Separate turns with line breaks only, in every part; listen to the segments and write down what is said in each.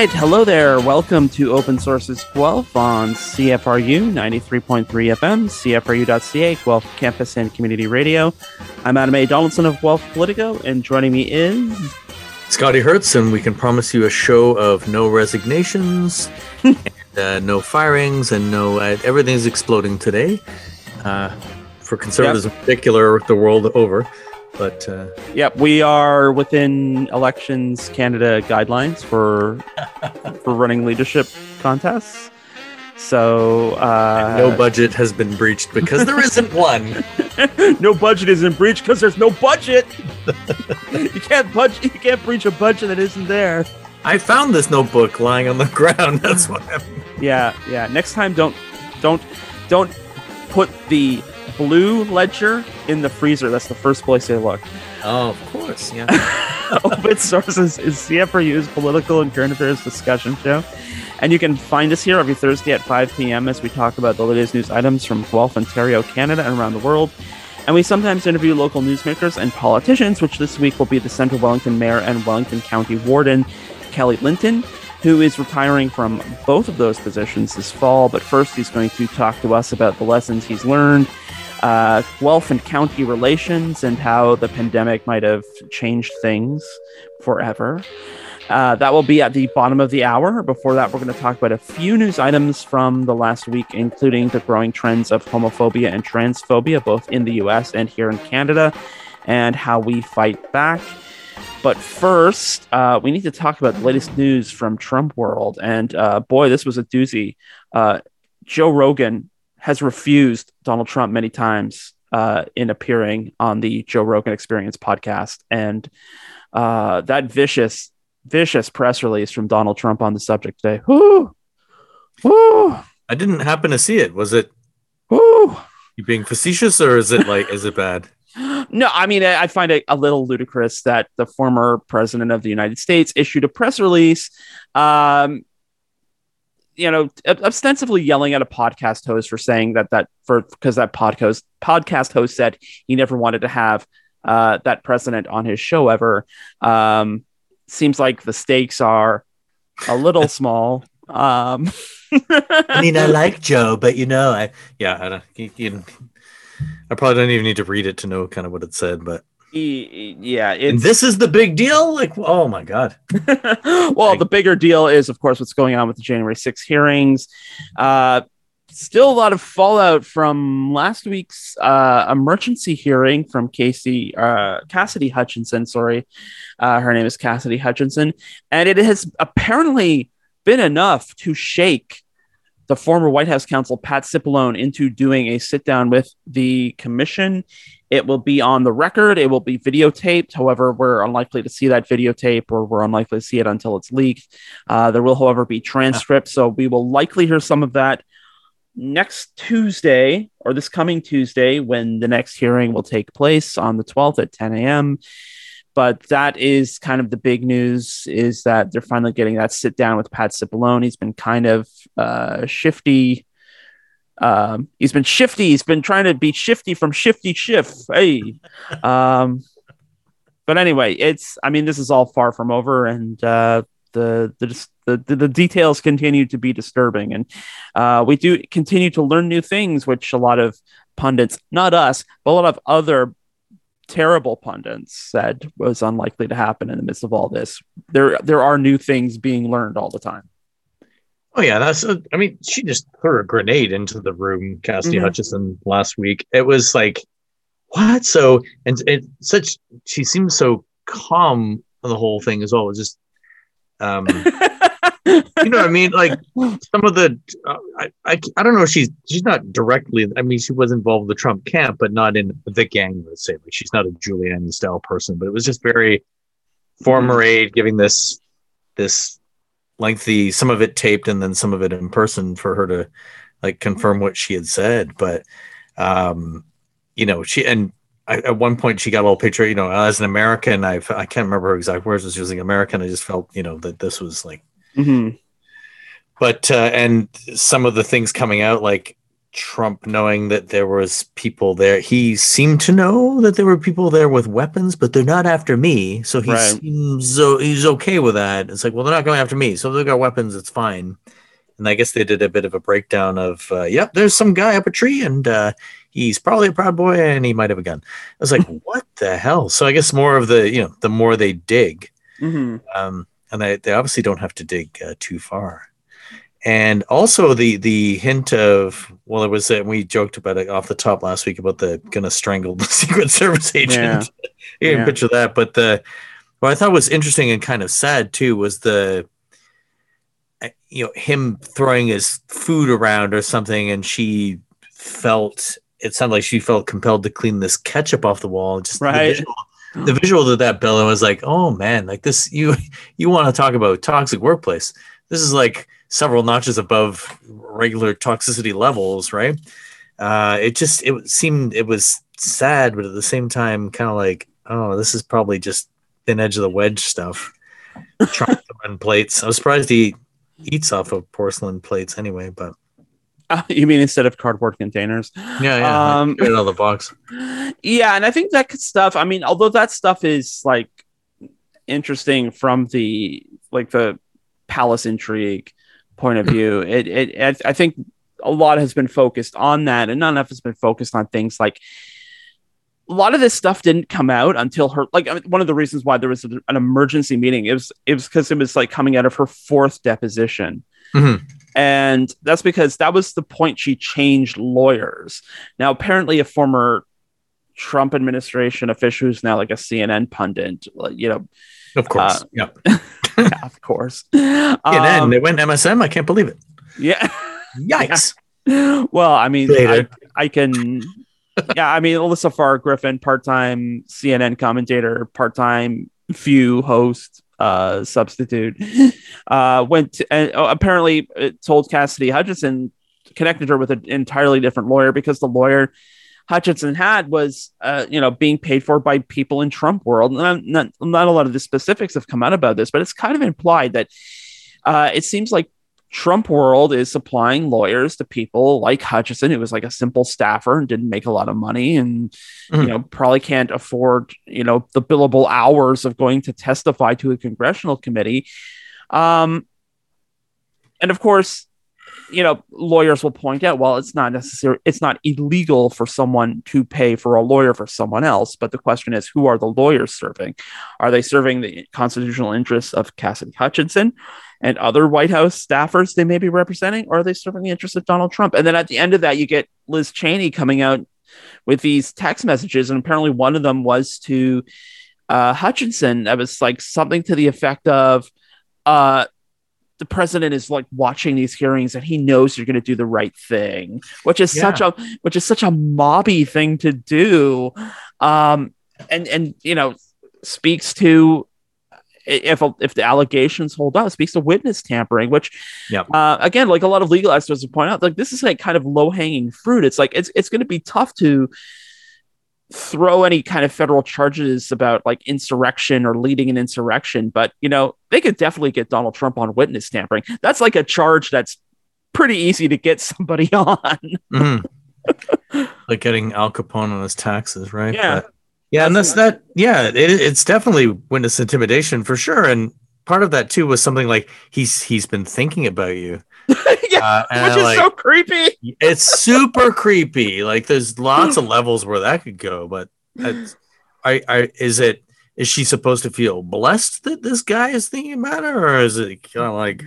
right, hello there. Welcome to Open Sources Guelph on CFRU 93.3 FM, CFRU.ca, Guelph Campus and Community Radio. I'm Adam A. Donaldson of Guelph Politico, and joining me is
Scotty Hertz, and we can promise you a show of no resignations, and, uh, no firings, and no uh, everything's exploding today. Uh, for conservatives yep. in particular, the world over. But uh,
yep, we are within elections Canada guidelines for for running leadership contests. So uh,
no budget has been breached because there isn't one.
no budget isn't breached because there's no budget. you can't budget. You can't breach a budget that isn't there.
I found this notebook lying on the ground. That's what. Happened.
Yeah, yeah. Next time, don't, don't, don't put the blue ledger in the freezer. That's the first place they look.
Oh, of course, yeah.
Open Sources is CFRU's political and current affairs discussion show. And you can find us here every Thursday at 5 p.m. as we talk about the latest news items from Guelph, Ontario, Canada, and around the world. And we sometimes interview local newsmakers and politicians, which this week will be the Central Wellington Mayor and Wellington County Warden, Kelly Linton, who is retiring from both of those positions this fall. But first, he's going to talk to us about the lessons he's learned uh, Guelph and county relations and how the pandemic might have changed things forever. Uh, that will be at the bottom of the hour. Before that, we're going to talk about a few news items from the last week, including the growing trends of homophobia and transphobia, both in the US and here in Canada, and how we fight back. But first, uh, we need to talk about the latest news from Trump world. And uh, boy, this was a doozy. Uh, Joe Rogan has refused Donald Trump many times uh, in appearing on the Joe Rogan Experience podcast, and uh, that vicious, vicious press release from Donald Trump on the subject today. Whoo,
whoo! I didn't happen to see it. Was it?
Whoo!
You being facetious, or is it like is it bad?
No, I mean, I find it a little ludicrous that the former president of the United States issued a press release um, you know, ostensibly yelling at a podcast host for saying that that for because that podcast podcast host said he never wanted to have uh, that president on his show ever. Um, seems like the stakes are a little small. Um,
I mean, I like Joe, but you know, I yeah, I don't. You, you, I probably don't even need to read it to know kind of what it said, but
yeah
and this is the big deal? Like oh my god.
Well the bigger deal is of course what's going on with the january 6 hearings. Uh still a lot of fallout from last week's uh emergency hearing from casey uh cassidy hutchinson sorry. Uh her name is cassidy hutchinson. And it has apparently been enough to shake the former White House counsel Pat Cipollone into doing a sit down with the commission it will be on the record. It will be videotaped. However, we're unlikely to see that videotape or we're unlikely to see it until it's leaked. Uh, there will, however, be transcripts. So we will likely hear some of that next Tuesday or this coming Tuesday when the next hearing will take place on the 12th at 10 a.m. But that is kind of the big news is that they're finally getting that sit down with Pat Cipollone. He's been kind of uh, shifty um, he's been shifty. He's been trying to be shifty from shifty shift. Hey, um, but anyway, it's. I mean, this is all far from over, and uh, the, the the the details continue to be disturbing, and uh, we do continue to learn new things, which a lot of pundits, not us, but a lot of other terrible pundits said was unlikely to happen in the midst of all this. There there are new things being learned all the time.
Oh yeah, that's. A, I mean, she just threw a grenade into the room, Cassidy mm-hmm. Hutchinson, last week. It was like, what? So and it such. She seems so calm on the whole thing as well. It just, um, you know what I mean? Like some of the, uh, I, I, I don't know. She's she's not directly. I mean, she was involved with the Trump camp, but not in the gang. Let's say, like she's not a Giuliani style person. But it was just very former mm-hmm. aide giving this this lengthy, some of it taped and then some of it in person for her to like confirm what she had said. But, um, you know, she, and I, at one point she got a little picture, you know, as an American, I, I can't remember her exact words was using American. I just felt, you know, that this was like,
mm-hmm.
but, uh, and some of the things coming out, like, Trump knowing that there was people there. He seemed to know that there were people there with weapons, but they're not after me. So he
Right.
seems so he's okay with that. It's like, well, they're not going after me, so if they got weapons. It's fine. And I guess they did a bit of a breakdown of, uh, yep, there's some guy up a tree, and uh, he's probably a proud boy, and he might have a gun. I was like, what the hell? So I guess more of the, you know, the more they dig,
hmm
um, and they, they obviously don't have to dig uh, too far. And also the the hint of well, it was uh, we joked about it off the top last week about the gonna strangle the Secret Service agent. you can
Yeah.
picture that, but the what I thought was interesting and kind of sad too was the uh, you know him throwing his food around or something, and she felt it sounded like she felt compelled to clean this ketchup off the wall. Just the
Right.
visual- the visual of that bill, I was like, oh man, like this, you you want to talk about toxic workplace? This is like several notches above regular toxicity levels, right? Uh, it just it seemed it was sad, but at the same time, kind of like, oh, this is probably just thin edge of the wedge stuff. Trying to run plates. I was surprised he eats off of porcelain plates anyway, but
you mean instead of cardboard containers?
yeah, yeah,
Um,
get it out of the box.
yeah and i think that stuff i mean although that stuff is like interesting from the like the palace intrigue point of view it, it i think a lot has been focused on that and not enough has been focused on things like a lot of this stuff didn't come out until her like I mean, one of the reasons why there was an emergency meeting it was it was because it was like coming out of her fourth deposition
Mhm.
and that's because that was the point she changed lawyers now apparently a former trump administration official who's now like a cnn pundit you know
Of course,
Uh,
yeah.
of course
Yeah, then
Um,
they went MSM. I can't believe it.
yeah
Yikes!
well i mean I, I can yeah i mean alyssa farah griffin part-time cnn commentator part-time Few host uh substitute uh went to, and uh, apparently told cassidy hutchinson connected her with an entirely different lawyer because the lawyer hutchinson had was uh you know being paid for by people in trump world not, not, not a lot of the specifics have come out about this but it's kind of implied that uh it seems like Trump world is supplying lawyers to people like Hutchinson, who was like a simple staffer and didn't make a lot of money and,
Mhm.
you know, probably can't afford, you know, the billable hours of going to testify to a congressional committee. Um, and of course, you know, lawyers will point out, well, it's not necessary, it's not illegal for someone to pay for a lawyer for someone else. But the question is, who are the lawyers serving? Are they serving the constitutional interests of Cassidy Hutchinson and other White House staffers they may be representing, or are they serving the interests of Donald Trump? And then at the end of that, you get Liz Cheney coming out with these text messages, and apparently one of them was to uh, Hutchinson. That was like something to the effect of, uh, the president is like watching these hearings and he knows you're going to do the right thing, which is
Yeah.
such a which is such a mobby thing to do, um, and and you know speaks to if if the allegations hold up, speaks to witness tampering, which
Yep.
uh, again, like a lot of legal experts would point out, like this is like kind of low hanging fruit. It's like it's it's going to be tough to throw any kind of federal charges about like insurrection or leading an insurrection, but you know they could definitely get Donald Trump on witness tampering. That's like a charge that's pretty easy to get somebody on.
Mhm. like getting Al Capone on his taxes, right?
Yeah.
But- yeah, and that's that. Yeah, it, it's definitely witness intimidation for sure. And part of that too was something like he's he's been thinking about you.
yeah,
Uh, and
which is
like,
so creepy.
it's super creepy. Like there's lots of levels where that could go, but that's, I, I is it is she supposed to feel blessed that this guy is thinking about her, or is it kind of like,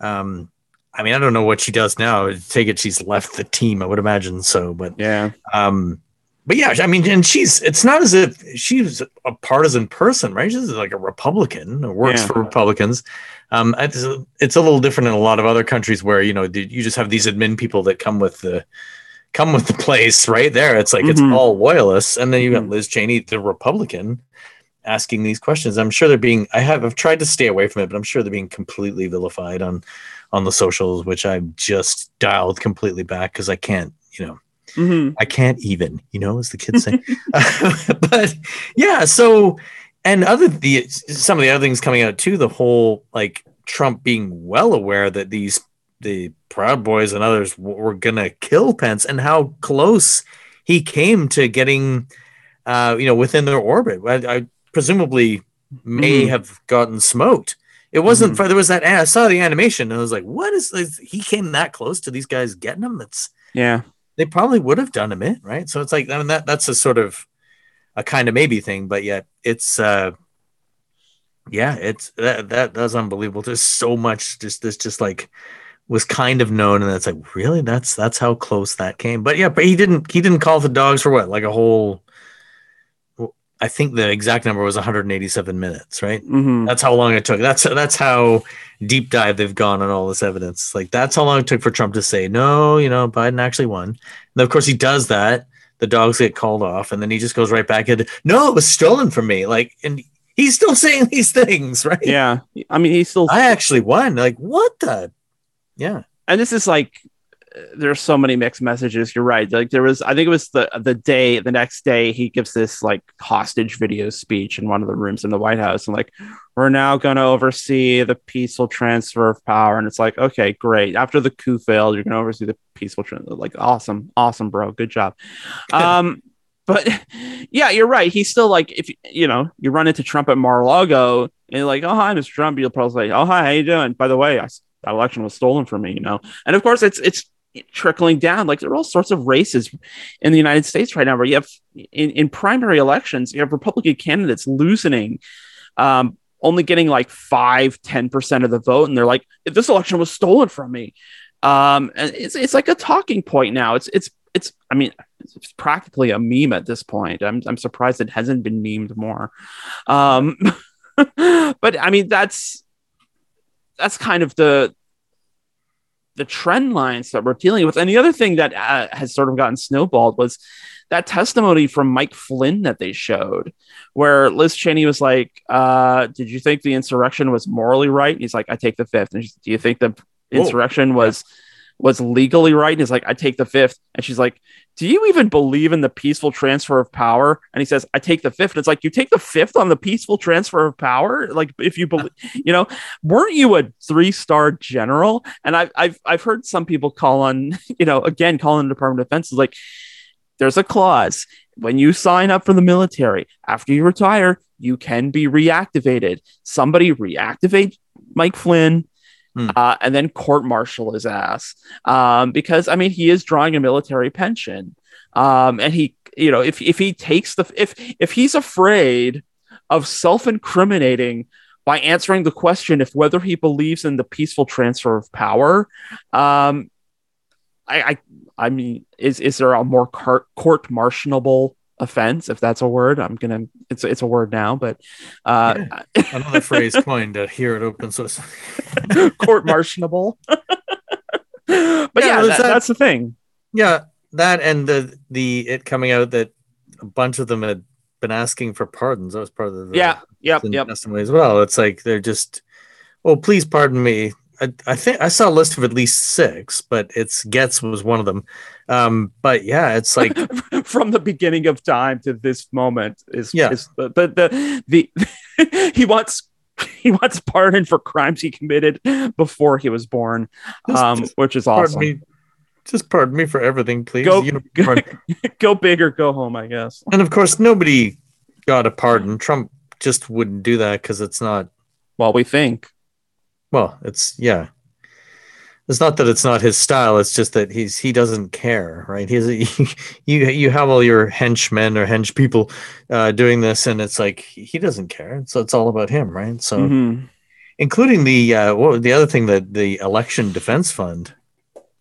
um, I mean, I don't know what she does now. I take it she's left the team. I would imagine so, but
Yeah,
um, but yeah, I mean, and she's it's not as if she's a partisan person, right? She's like a Republican or works
Yeah.
for Republicans. Um, it's, it's a little different in a lot of other countries where you know you just have these admin people that come with the come with the place right there. It's like
Mhm.
it's all loyalists, and then you got
Mhm.
Liz Cheney, the Republican, asking these questions. I'm sure they're being. I have I've tried to stay away from it, but I'm sure they're being completely vilified on on the socials, which I've just dialed completely back because I can't, you know.
Mhm.
I can't even, you know, as the kids say. but yeah, so and other the some of the other things coming out too, the whole like Trump being well aware that these the Proud Boys and others were gonna kill Pence, and how close he came to getting, uh, you know, within their orbit. I, I presumably may mm-hmm. have gotten smoked. It wasn't mm-hmm. for there was that I saw the animation and I was like, what is this? He came that close to these guys getting him. That's
yeah.
They probably would have done him in, right? So it's like I mean that that's a sort of a kind of maybe thing, but yet it's uh yeah, it's that that that's unbelievable. There's so much just this just like was kind of known and it's like really that's that's how close that came. But yeah, but he didn't he didn't call the dogs for what? Like a whole I think the exact number was 187 minutes, right?
Mm-hmm.
That's how long it took. That's that's how deep dive they've gone on all this evidence. Like that's how long it took for Trump to say no. You know, Biden actually won. And of course, he does that. The dogs get called off, and then he just goes right back into no, it was stolen from me. Like, and he's still saying these things, right?
Yeah, I mean, he's still.
I actually won. Like, what the? Yeah,
and this is like there's so many mixed messages. You're right. Like there was, I think it was the the day, the next day, he gives this like hostage video speech in one of the rooms in the White House, and like we're now going to oversee the peaceful transfer of power. And it's like, okay, great. After the coup failed, you're going to oversee the peaceful transfer. Like, awesome, awesome, bro, good job. um, but yeah, you're right. He's still like, if you know, you run into Trump at Mar-a-Lago, and you're like, oh hi, Mr. Trump. You'll probably say, oh hi, how you doing? By the way, I, that election was stolen from me. You know, and of course, it's it's trickling down. Like there are all sorts of races in the United States right now where you have in, in primary elections, you have Republican candidates losing, um, only getting like five, 10% of the vote. And they're like, this election was stolen from me. Um, and it's, it's like a talking point now. It's, it's, it's, I mean, it's practically a meme at this point. I'm, I'm surprised it hasn't been memed more. Um, but I mean, that's, that's kind of the, the trend lines that we're dealing with. And the other thing that uh, has sort of gotten snowballed was that testimony from Mike Flynn that they showed, where Liz Cheney was like, uh, "Did you think the insurrection was morally right?" And he's like, "I take the fifth. And "Do you think the insurrection Whoa. was?" Was legally right. And he's like, I take the fifth. And she's like, Do you even believe in the peaceful transfer of power? And he says, I take the fifth. And it's like, You take the fifth on the peaceful transfer of power? Like, if you believe, you know, weren't you a three star general? And I've, I've, I've heard some people call on, you know, again, calling the Department of Defense is like, there's a clause when you sign up for the military after you retire, you can be reactivated. Somebody reactivate Mike Flynn Hmm. Uh, and then court martial his ass um, because I mean he is drawing a military pension, um, and he you know if if he takes the if if he's afraid of self incriminating by answering the question if whether he believes in the peaceful transfer of power, um, I, I I mean is is there a more court court offense if that's a word i'm gonna it's it's a word now but uh
yeah. another phrase coined uh, here at open source
court martialable. But yeah, yeah that, that, that's the thing.
Yeah that and the the it coming out that a bunch of them had been asking for pardons that was part of the
yeah yep yep.
testimony as well. It's like they're just oh please pardon me I, I think I saw a list of at least six, but it's Gaetz was one of them. Um, but yeah, it's like
from the beginning of time to this moment is yeah. Is the, the the, the he wants he wants pardon for crimes he committed before he was born, just, um, just which is awesome.
Me, just pardon me for everything, please.
Go, go, go big or go home, I guess.
And of course, nobody got a pardon. Trump just wouldn't do that because it's not.
Well, we think.
Well, it's yeah. It's not that it's not his style. It's just that he's he doesn't care, right? He's you you have all your henchmen or hench people uh, doing this, and it's like he doesn't care. So it's all about him, right? So, mm-hmm. including the uh, what the other thing that the election defense fund,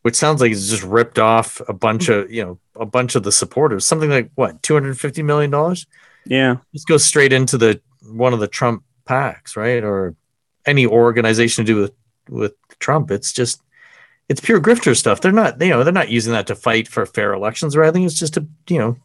which sounds like it's just ripped off a bunch of you know a bunch of the supporters, something like what two hundred fifty million dollars.
Yeah,
just goes straight into the one of the Trump PACs, right? Or any organization to do with with Trump. It's just it's pure grifter stuff. They're not, you know, they're not using that to fight for fair elections or anything. It's just to, you know,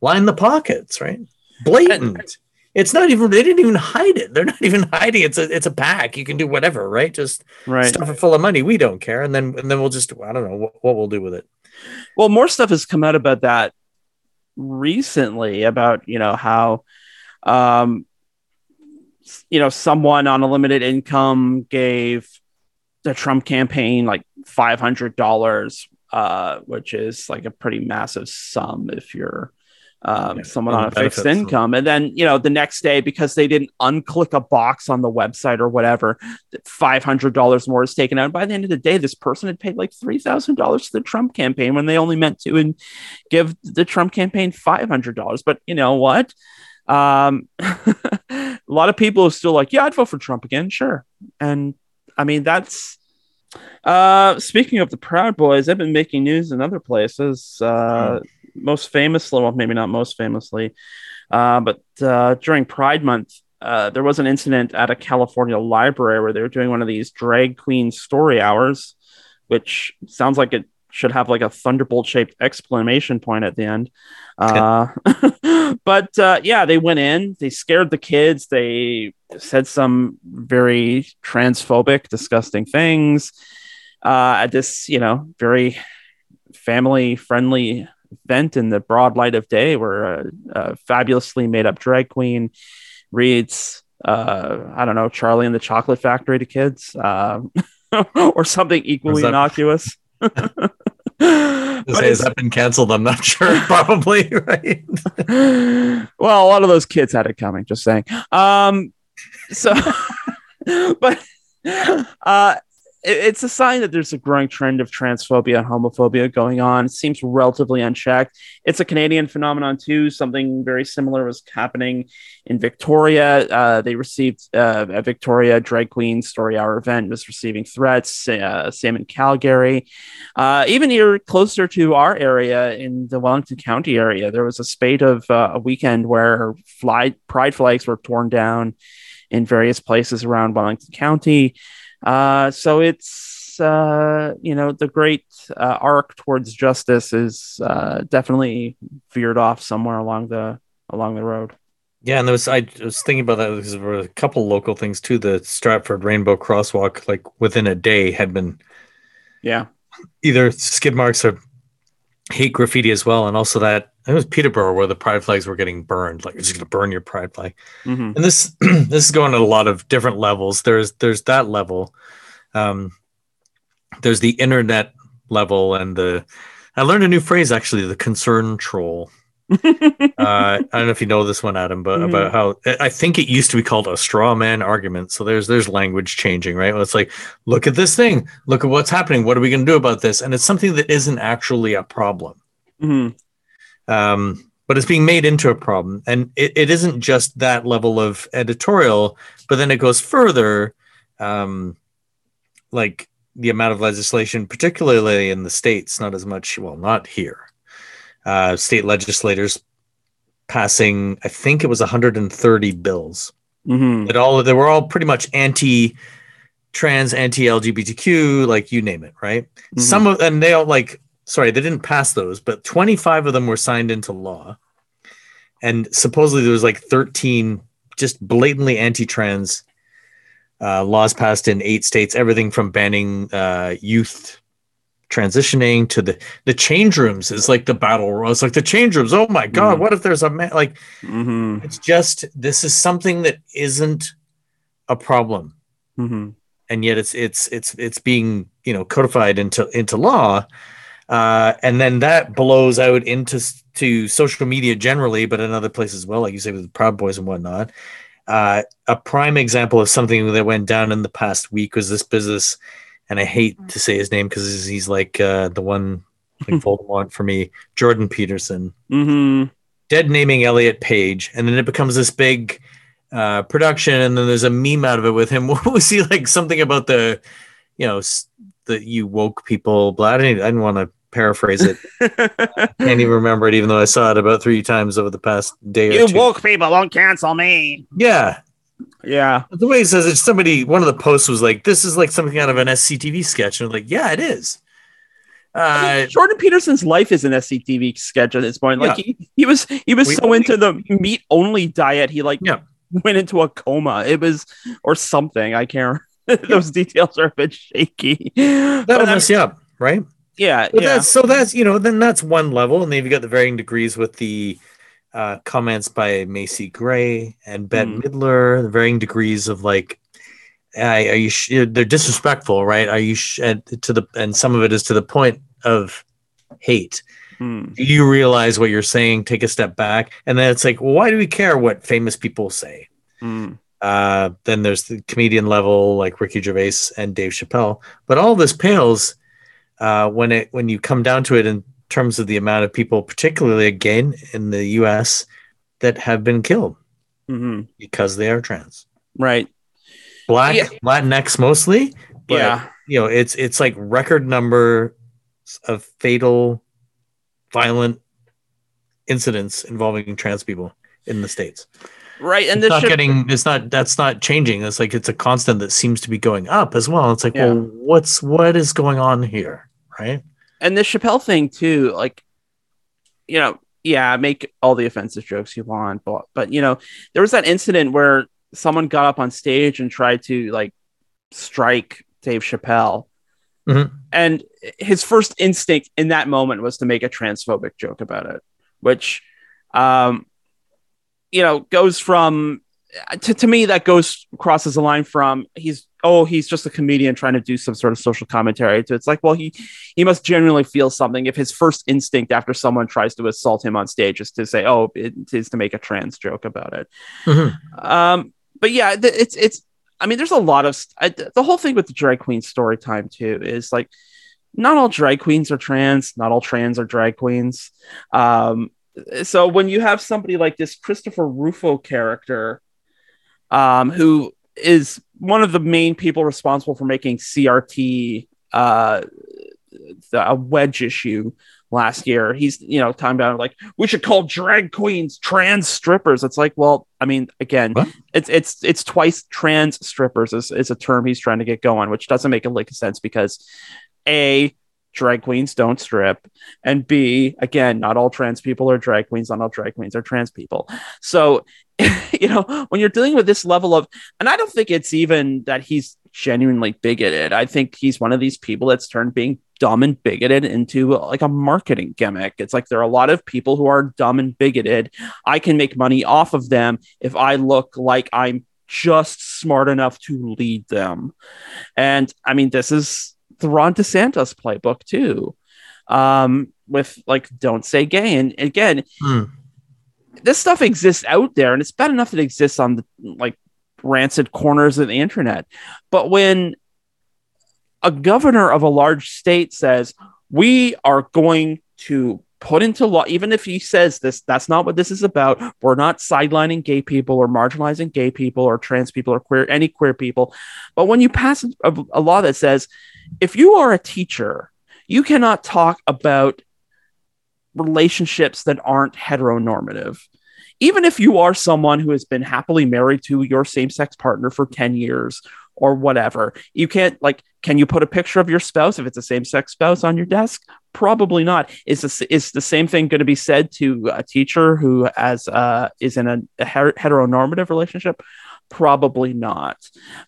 line the pockets, right? Blatant. It's not even. They didn't even hide it. They're not even hiding. It's a. It's a PAC. You can do whatever, right? Just
right.
stuff it full of money. We don't care, and then and then we'll just. I don't know what, what we'll do with it.
Well, more stuff has come out about that recently. About you know how, um, you know, someone on a limited income gave the Trump campaign like five hundred dollars, uh, which is like a pretty massive sum if you're um,
Yeah,
someone on a fixed income. And then, you know, the next day, because they didn't unclick a box on the website or whatever, $500 more is taken out. By the end of the day, this person had paid like $3,000 to the Trump campaign when they only meant to and give the Trump campaign $500. But you know what? Um, a lot of people are still like, yeah, I'd vote for Trump again. Sure. And I mean, that's, uh, speaking of the Proud Boys, they've been making news in other places. Uh, most famously, well, maybe not most famously, uh, but uh, during Pride Month, uh, there was an incident at a California library where they were doing one of these drag queen story hours, which sounds like it should have like a thunderbolt shaped exclamation point at the end. Uh, but uh, yeah, they went in, they scared the kids, they said some very transphobic, disgusting things uh, at this, you know, very family friendly event in the broad light of day where a, a fabulously made up drag queen reads uh i don't know charlie and the chocolate factory to kids um or something equally innocuous
Say, has that been canceled? I'm not sure. Probably right.
well, a lot of those kids had it coming. Just saying. Um, so, but uh, it's a sign that there's a growing trend of transphobia and homophobia going on. It seems relatively unchecked. It's a Canadian phenomenon too. Something very similar was happening in Victoria. Uh, they received uh, a Victoria drag queen story hour event was receiving threats. Uh, same in Calgary. Uh, even here, closer to our area in the Wellington County area, there was a spate of uh, a weekend where fly, pride flags were torn down in various places around Wellington County. Uh, so it's uh, you know the great uh, arc towards justice is uh, definitely veered off somewhere along the along the road.
Yeah, and there was I was thinking about that because there were a couple local things too. The Stratford Rainbow Crosswalk, like within a day, had been
Yeah.
either skid marks or hate graffiti as well, and also that it was Peterborough where the pride flags were getting burned. Like, you're just gonna burn your pride flag.
Mhm.
and this this is going at a lot of different levels there's there's that level um there's the internet level and the i learned a new phrase actually the concern troll uh i don't know if you know this one adam but
Mhm.
about how i think it used to be called a straw man argument so there's there's language changing right well, it's like look at this thing look at what's happening what are we going to do about this and it's something that isn't actually a problem
Mhm.
Um, but it's being made into a problem and it, it isn't just that level of editorial but then it goes further um, like the amount of legislation particularly in the states not as much well not here uh, state legislators passing i think it was 130 bills
Mhm.
that all they were all pretty much anti trans anti lgbtq like you name it right
Mhm.
some of and they all like sorry they didn't pass those but 25 of them were signed into law and supposedly there was like 13 just blatantly anti-trans uh, laws passed in eight states everything from banning uh, youth transitioning to the the change rooms is like the battle it's like the change rooms oh my god
Mhm.
what if there's a man like
Mhm.
it's just this is something that isn't a problem
Mhm.
and yet it's it's it's it's being you know codified into into law uh, and then that blows out into to social media generally but in other places as well like you say with the proud boys and whatnot uh, a prime example of something that went down in the past week was this business and i hate to say his name because he's like uh, the one like voldemort for me jordan peterson
Mhm.
dead naming Elliot Page, and then it becomes this big uh, production, and then there's a meme out of it with him. What was he like? Something about the, you know, s- the you woke people. Blah. I didn't, I didn't want to paraphrase it. I Can't even remember it, even though I saw it about three times over the past day or
you woke people won't cancel me.
yeah,
Yeah.
the way he says it, somebody one of the posts was like, "This is like something out of an SCTV sketch," and I'm like, "Yeah, it is." Uh,
Jordan Peterson's life is an SCTV sketch at this point. Like
Yeah.
he, he was he was
We-
so into the meat only diet, he like
Yeah.
went into a coma. It was or something. I can't. Those details are a bit shaky.
that'll mess you up, right?
Yeah,
But
yeah.
that's so that's you know then that's one level, and then you've got the varying degrees with the uh, comments by Macy Gray and Bette
Mm.
Midler, the varying degrees of like are you sh- they're disrespectful, right? Are you sh- to the and some of it is to the point of hate. Hmm. Do you realize what you're saying? Take a step back, and then it's like, well, why do we care what famous people say? Hmm. Uh, then there's the comedian level like Ricky Gervais and Dave Chappelle, but all this pales uh, when it when you come down to it in terms of the amount of people, particularly again in the U.S., that have been killed mm-hmm. because they are trans.
Right.
Black yeah. Latinx mostly. yeah. You know, it's it's like record number of fatal, violent incidents involving trans people in the states.
Right,
and
it's
not should... getting. It's not. That's not changing. It's like it's a constant that seems to be going up as well. It's like, yeah. well, what's what is going on here, right?
And the Chappelle thing too, like, you know, yeah, make all the offensive jokes you want, but but you know, there was that incident where someone got up on stage and tried to like strike Dave Chappelle. Mm-hmm. And his first instinct in that moment was to make a transphobic joke about it, which, um, you know, goes from to, to me that goes crosses the line from he's oh he's just a comedian trying to do some sort of social commentary to it's like well he he must genuinely feel something if his first instinct after someone tries to assault him on stage is to say oh it is to make a trans joke about it mm-hmm. um but yeah it's it's i mean there's a lot of I, the whole thing with the drag queen story time too is like not all drag queens are trans not all trans are drag queens um so when you have somebody like this christopher rufo character um, who is one of the main people responsible for making CRT uh, the, a wedge issue last year. He's, you know, talking about like we should call drag queens trans strippers. It's like, well, I mean, again, what? it's it's it's twice trans strippers is, is a term he's trying to get going, which doesn't make a lick of sense because a drag queens don't strip and b again not all trans people are drag queens not all drag queens are trans people so you know, when you're dealing with this level of, and I don't think it's even that he's genuinely bigoted. I think he's one of these people that's turned being dumb and bigoted into like a marketing gimmick. It's like there are a lot of people who are dumb and bigoted. I can make money off of them if I look like I'm just smart enough to lead them. And I mean, this is the Ron DeSantis playbook too. Um, with like don't say gay. And again, hmm this stuff exists out there and it's bad enough that it exists on the like rancid corners of the internet but when a governor of a large state says we are going to put into law even if he says this that's not what this is about we're not sidelining gay people or marginalizing gay people or trans people or queer any queer people but when you pass a, a law that says if you are a teacher you cannot talk about relationships that aren't heteronormative. Even if you are someone who has been happily married to your same sex partner for 10 years or whatever, you can't, like, can you put a picture of your spouse if it's a same sex spouse on your desk? Probably not. Is, this, is the same thing going to be said to a teacher who as, uh, is in a, a heteronormative relationship? Probably not.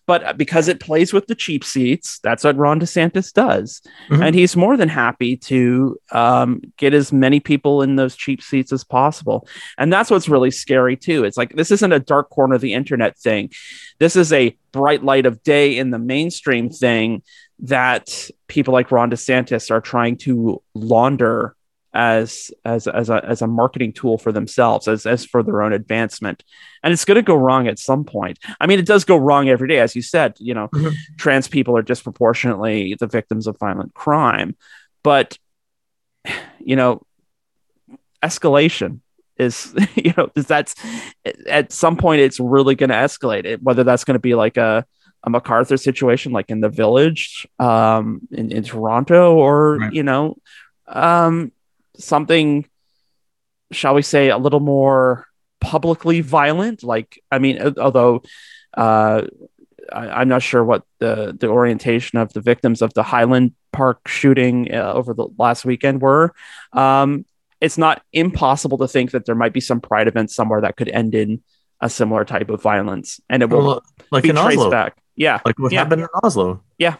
But because it plays with the cheap seats, that's what Ron DeSantis does. Mm-hmm. And he's more than happy to um, get as many people in those cheap seats as possible. And that's what's really scary, too. It's like this isn't a dark corner of the internet thing, this is a bright light of day in the mainstream thing that people like Ron DeSantis are trying to launder as as as a, as a marketing tool for themselves as as for their own advancement and it's going to go wrong at some point i mean it does go wrong every day as you said you know mm-hmm. trans people are disproportionately the victims of violent crime but you know escalation is you know is that's at some point it's really going to escalate it whether that's going to be like a a McArthur situation, like in the village, um, in, in Toronto, or right. you know, um, something, shall we say, a little more publicly violent. Like, I mean, although uh, I, am not sure what the the orientation of the victims of the Highland Park shooting uh, over the last weekend were. Um, it's not impossible to think that there might be some pride event somewhere that could end in a similar type of violence, and it will well,
like be in traced Oslo. back.
Yeah,
like what
yeah.
happened in Oslo.
Yeah,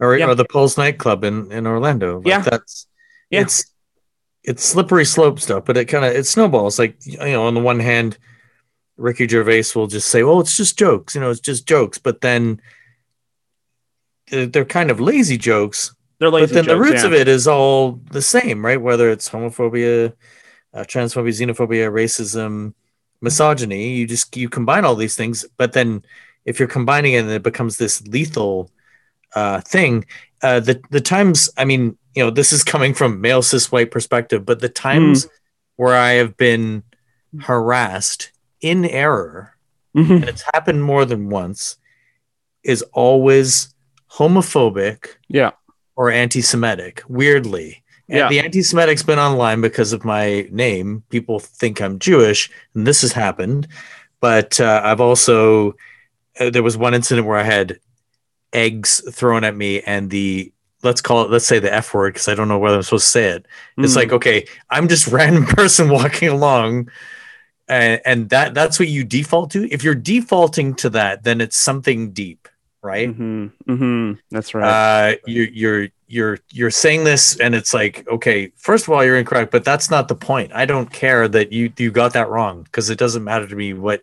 or, yeah. or the Pulse nightclub in in Orlando. Like
yeah,
that's yeah. It's it's slippery slope stuff, but it kind of it snowballs. Like you know, on the one hand, Ricky Gervais will just say, "Well, it's just jokes," you know, it's just jokes. But then they're kind of lazy jokes.
They're lazy
but then the roots
yeah.
of it is all the same, right? Whether it's homophobia, uh, transphobia, xenophobia, racism, misogyny, you just you combine all these things. But then if you're combining it, and it becomes this lethal uh, thing. Uh, the the times, I mean, you know, this is coming from male cis white perspective, but the times
Hmm.
where I have been harassed in error
Mhm.
and it's happened more than once, is always homophobic
Yeah.
or anti-Semitic. Weirdly, and
Yeah.
the anti-Semitic's been online because of my name. People think I'm Jewish, and this has happened. But uh, I've also uh, there was one incident where I had eggs thrown at me, and the let's call it let's say the F word because I don't know whether I'm supposed to say it. It's
Mm.
like okay, I'm just random person walking along, and, and that that's what you default to. If you're defaulting to that, then it's something deep, right?
mm-hmm. Mm-hmm. That's right.
Uh, you, you're you're you're saying this, and it's like okay, first of all, you're incorrect, but that's not the point. I don't care that you you got that wrong because it doesn't matter to me. What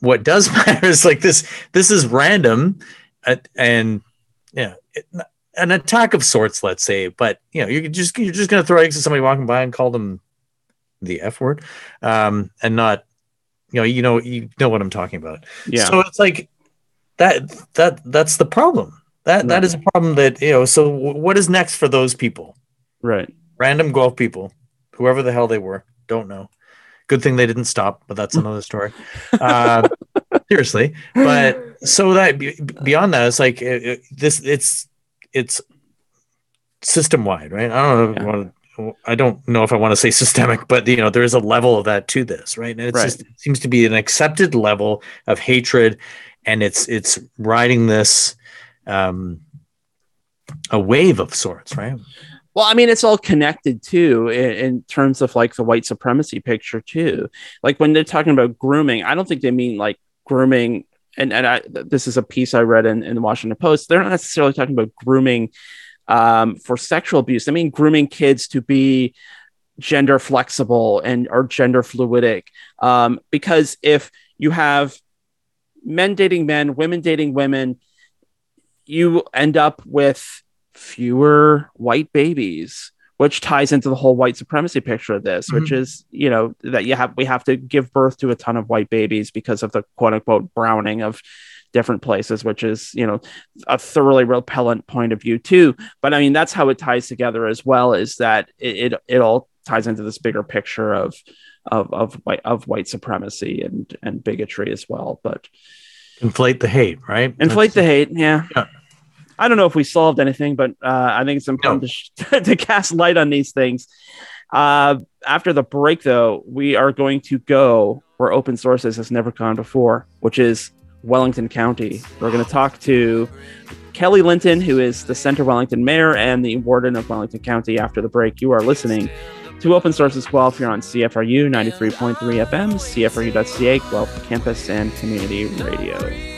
what does matter is like this. This is random, uh, and yeah. It, an attack of sorts, let's say, but you know, you're just you're just gonna throw eggs at somebody walking by and call them the F word, um, and not, you know, you know, you know what I'm talking about.
yeah.
So it's like that that that's the problem. That that
Right.
is a problem that you know. So w- what is next for those people?
right.
Random golf people, whoever the hell they were, don't know. Good thing they didn't stop, but that's another story. Uh, seriously, but so that be- beyond that, it's like it, it- this. It's it's system wide, right? I don't know. if I don't know if I want to say systemic, but you know, there is a level of that to this, right? And it's
Right.
just it seems to be an accepted level of hatred, and it's it's riding this um a wave of sorts, right?
Well, I mean, it's all connected too in, in terms of like the white supremacy picture too. Like when they're talking about grooming, I don't think they mean like grooming. And and I, this is a piece I read in, in the Washington Post. They're not necessarily talking about grooming um, for sexual abuse. I mean, grooming kids to be gender flexible and or gender fluidic. Um, because if you have men dating men, women dating women, you end up with fewer white babies which ties into the whole white supremacy picture of this which mm-hmm. is you know that you have we have to give birth to a ton of white babies because of the quote unquote browning of different places which is you know a thoroughly repellent point of view too but i mean that's how it ties together as well is that it it, it all ties into this bigger picture of of of white of white supremacy and and bigotry as well but
Inflate the hate, right?
inflate the hate yeah.
Yeah.
I don't know if we solved anything but uh, i think it's important to, sh- to cast light on these things. Uh, after the break though we are going to go where open sources has never gone before which is wellington county. We're going to talk to kelly linton who is the centre wellington mayor and the warden of wellington county after the break. You are listening to open sources guelph here on cfru 93.3 fm cfru.ca guelph campus and community radio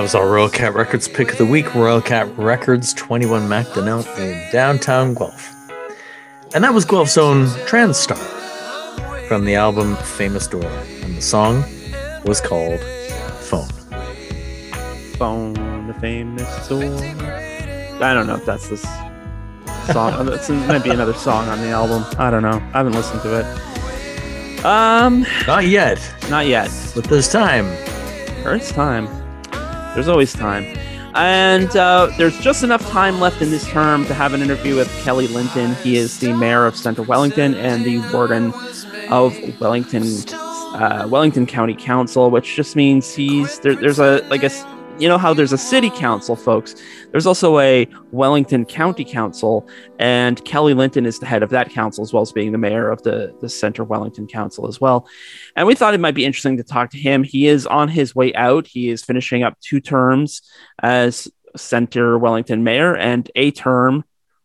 that was our Royal City Records pick of the week. Royal City Records 21 Mac Macdonell in downtown Guelph. And that was Guelph's own Trans Star from the album Famous Door. And the song was called Phone.
phone, the famous door. I don't know if that's this song. It's might be another song on the album. I don't know. I haven't listened to it. Um,
Not yet,
not yet.
but there's time.
It's time. There's always time. And uh, there's just enough time left in this term to have an interview with Kelly Linton. He is the mayor of Central Wellington and the warden of Wellington, uh, Wellington County Council, which just means he's there, there's a like a you know how there's a city council, folks. There's also a Wellington County Council, and Kelly Linton is the head of that council as well as being the mayor of the the Centre Wellington Council as well. And we thought it might be interesting to talk to him. He is on his way out. He is finishing up two terms as Centre Wellington mayor and a term,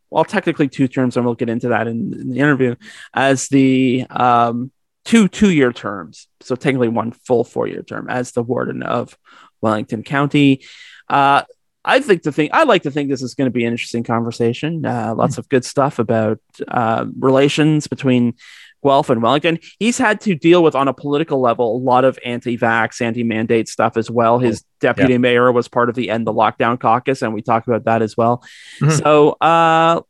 well, technically two terms, and we'll get into that in, in the interview, as the um, two two year terms. So technically one full four year term as the warden of Wellington County. Uh, I think the thing I like to think this is going to be an interesting conversation. Uh, lots of good stuff about uh, relations between Guelph and Wellington. He's had to deal with on a political level a lot of anti-vax, anti-mandate stuff as well. His deputy mayor was part of the End the Lockdown caucus, and we talked about that as well.
Mhm.
So, uh,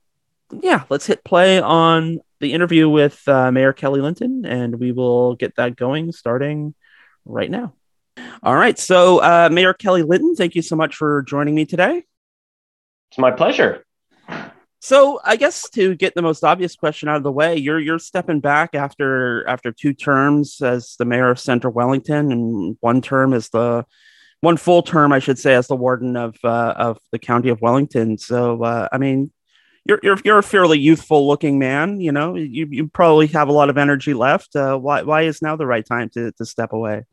yeah, let's hit play on the interview with uh, Mayor Kelly Linton, and we will get that going starting right now. All right. So, uh, Mayor Kelly Linton, thank you so much for joining me today.
It's my pleasure.
So, I guess to get the most obvious question out of the way, you're you're stepping back after after two terms as the mayor of Centre Wellington, and one term as the one full term, I should say, as the warden of uh, of the county of Wellington. So, uh, I mean, you're you're you're a fairly youthful looking man. You know, you you probably have a lot of energy left. Uh, why why is now the right time to to step away?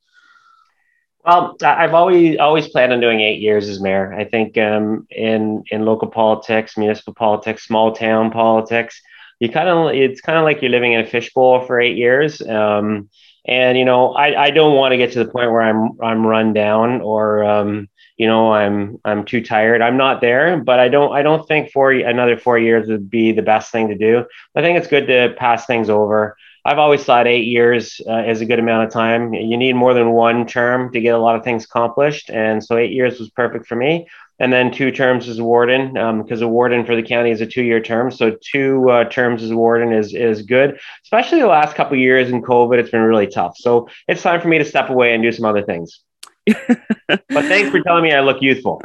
Well, I've always always planned on doing eight years as mayor. I think um, in in local politics, municipal politics, small town politics, you kind of it's kind of like you're living in a fishbowl for eight years. Um, and you know, I, I don't want to get to the point where I'm I'm run down or um, you know I'm I'm too tired. I'm not there, but I don't I don't think for another four years would be the best thing to do. I think it's good to pass things over. I've always thought eight years uh, is a good amount of time. You need more than one term to get a lot of things accomplished, and so eight years was perfect for me. And then two terms as a warden, because a warden for the county is a two-year term. So two uh, terms as a warden is is good. Especially the last couple of years in COVID, it's been really tough. So it's time for me to step away and do some other things. but thanks for telling me I look youthful.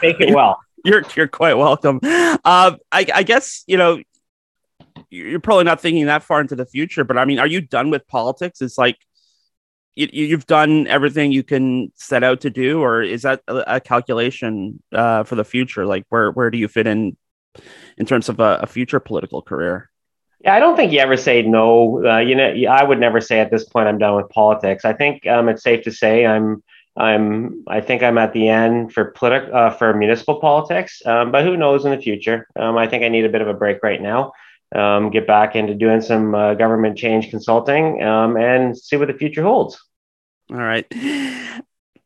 Take it well.
you're you're quite welcome. Uh, I, I guess you know you're probably not thinking that far into the future, but I mean, are you done with politics? It's like you, you've done everything you can set out to do, or is that a, calculation uh, for the future? Like, where where do you fit in in terms of a, a future political career?
Yeah, I don't think you ever say no. Uh, you know, I would never say at this point I'm done with politics. I think um, it's safe to say I'm I'm I think I'm at the end for politic uh, for municipal politics. Um, but who knows in the future? Um, I think I need a bit of a break right now. Um, get back into doing some uh, government change consulting um, and see what the future holds.
All right.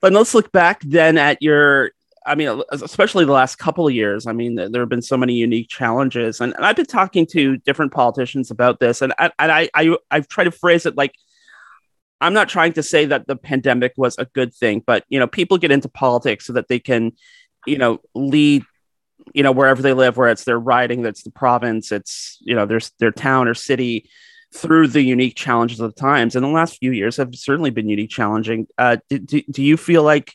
But let's look back then at your, I mean, especially the last couple of years. I mean, there have been so many unique challenges. And, and I've been talking to different politicians about this. And, I, and I, I, I've tried to phrase it like, I'm not trying to say that the pandemic was a good thing, but, you know, people get into politics so that they can, you know, lead you know wherever they live where it's their riding that's the province it's you know there's their town or city through the unique challenges of the times. And the last few years have certainly been unique challenging. Uh do, do, do you feel like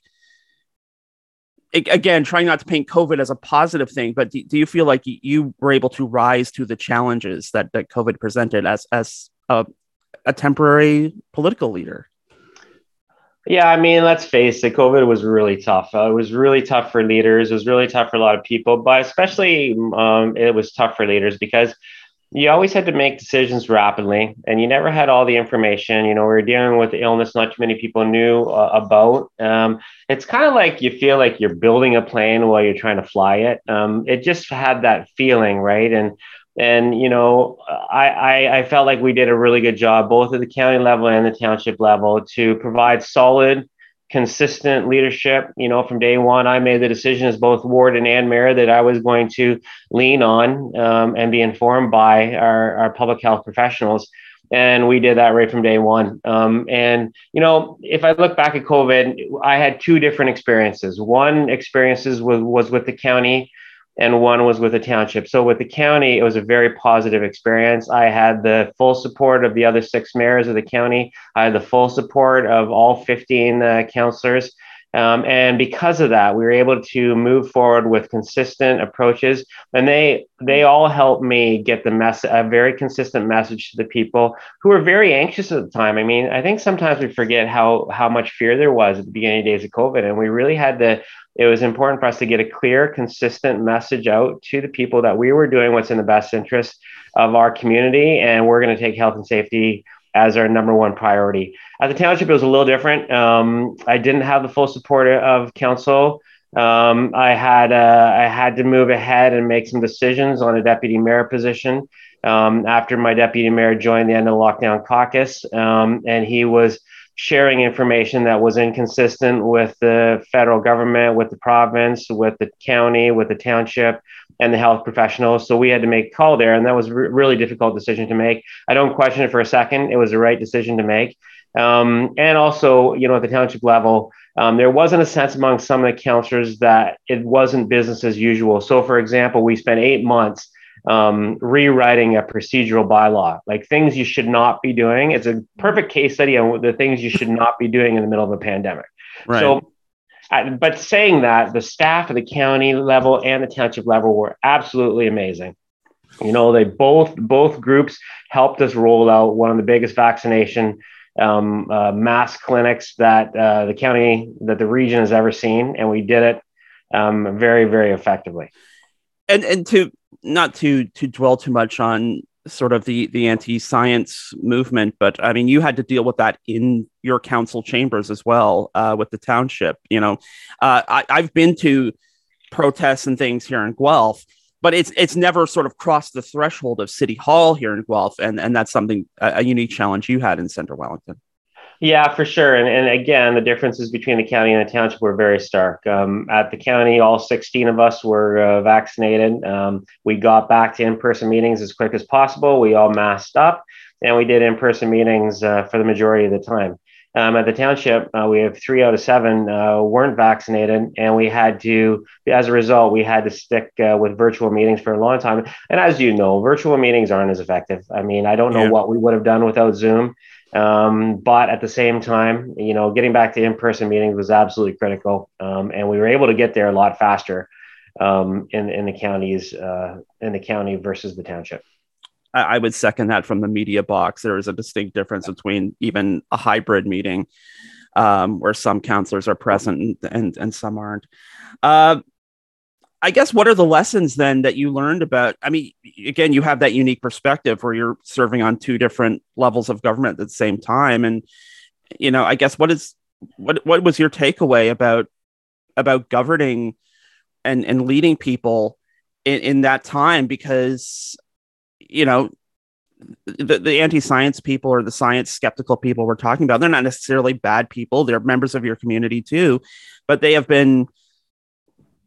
again trying not to paint covid as a positive thing but do, do you feel like you were able to rise to the challenges that that covid presented as as a, a temporary political leader
Yeah, I mean, let's face it, COVID was really tough. Uh, it was really tough for leaders. It was really tough for a lot of people, but especially um, it was tough for leaders because you always had to make decisions rapidly and you never had all the information. You know, we were dealing with illness not too many people knew uh, about. Um, it's kind of like you feel like you're building a plane while you're trying to fly it. Um, it just had that feeling, right? And and you know I, I i felt like we did a really good job both at the county level and the township level to provide solid consistent leadership. You know from day one i made the decision as both warden and mayor that i was going to lean on um, and be informed by our, our public health professionals. And we did that right from day one. Um, and you know if i look back at covid i had two different experiences. One experiences was, was with the county and one was with the township. So with the county, it was a very positive experience. I had the full support of the other six mayors of the county. I had the full support of all 15 uh, councillors. Um, and because of that, we were able to move forward with consistent approaches, and they they all helped me get the mess a very consistent message to the people who were very anxious at the time. I mean, I think sometimes we forget how how much fear there was at the beginning days of COVID, and we really had to. It was important for us to get a clear, consistent message out to the people that we were doing what's in the best interest of our community, and we're going to take health and safety as our number one priority. At the township, it was a little different. Um, I didn't have the full support of council. Um, I had uh, I had to move ahead and make some decisions on a deputy mayor position um, after my deputy mayor joined the end of lockdown caucus, um, and he was sharing information that was inconsistent with the federal government, with the province, with the county, with the township, and the health professionals. So we had to make a call there, and that was a really difficult decision to make. I don't question it for a second; it was the right decision to make. Um, and also, you know, at the township level, um, there wasn't a sense among some of the councillors that it wasn't business as usual. So, for example, we spent eight months um, rewriting a procedural bylaw, like things you should not be doing. It's a perfect case study on the things you should not be doing in the middle of a pandemic.
Right.
So, but saying that, the staff at the county level and the township level were absolutely amazing. You know, they both both groups helped us roll out one of the biggest vaccination um, uh, mass clinics that uh, the county that the region has ever seen, and we did it um, very very effectively.
and and to not to to dwell too much on sort of the the anti-science movement but i mean you had to deal with that in your council chambers as well uh, with the township you know. Uh, I, i've been to protests and things here in guelph but it's it's never sort of crossed the threshold of city hall here in guelph and and that's something a, a unique challenge you had in central wellington
Yeah, for sure. And, and again, the differences between the county and the township were very stark. Um, at the county, all 16 of us were uh, vaccinated. Um, we got back to in person meetings as quick as possible. We all masked up and we did in person meetings uh, for the majority of the time. Um, at the township, uh, we have three out of seven uh, weren't vaccinated, and we had to, as a result, we had to stick uh, with virtual meetings for a long time. And as you know, virtual meetings aren't as effective. I mean, I don't know
Yeah.
what we would have done without Zoom. Um, but at the same time, you know, getting back to in-person meetings was absolutely critical, um, and we were able to get there a lot faster um, in in the counties uh, in the county versus the township.
I, I would second that from the media box. There is a distinct difference between even a hybrid meeting um, where some counselors are present and, and, and some aren't. Uh, I guess what are the lessons then that you learned about? I mean, again, you have that unique perspective where you're serving on two different levels of government at the same time. And, you know, I guess what is what what was your takeaway about about governing and, and leading people in, in that time? Because you know the, the anti-science people or the science skeptical people we're talking about they're not necessarily bad people they're members of your community too but they have been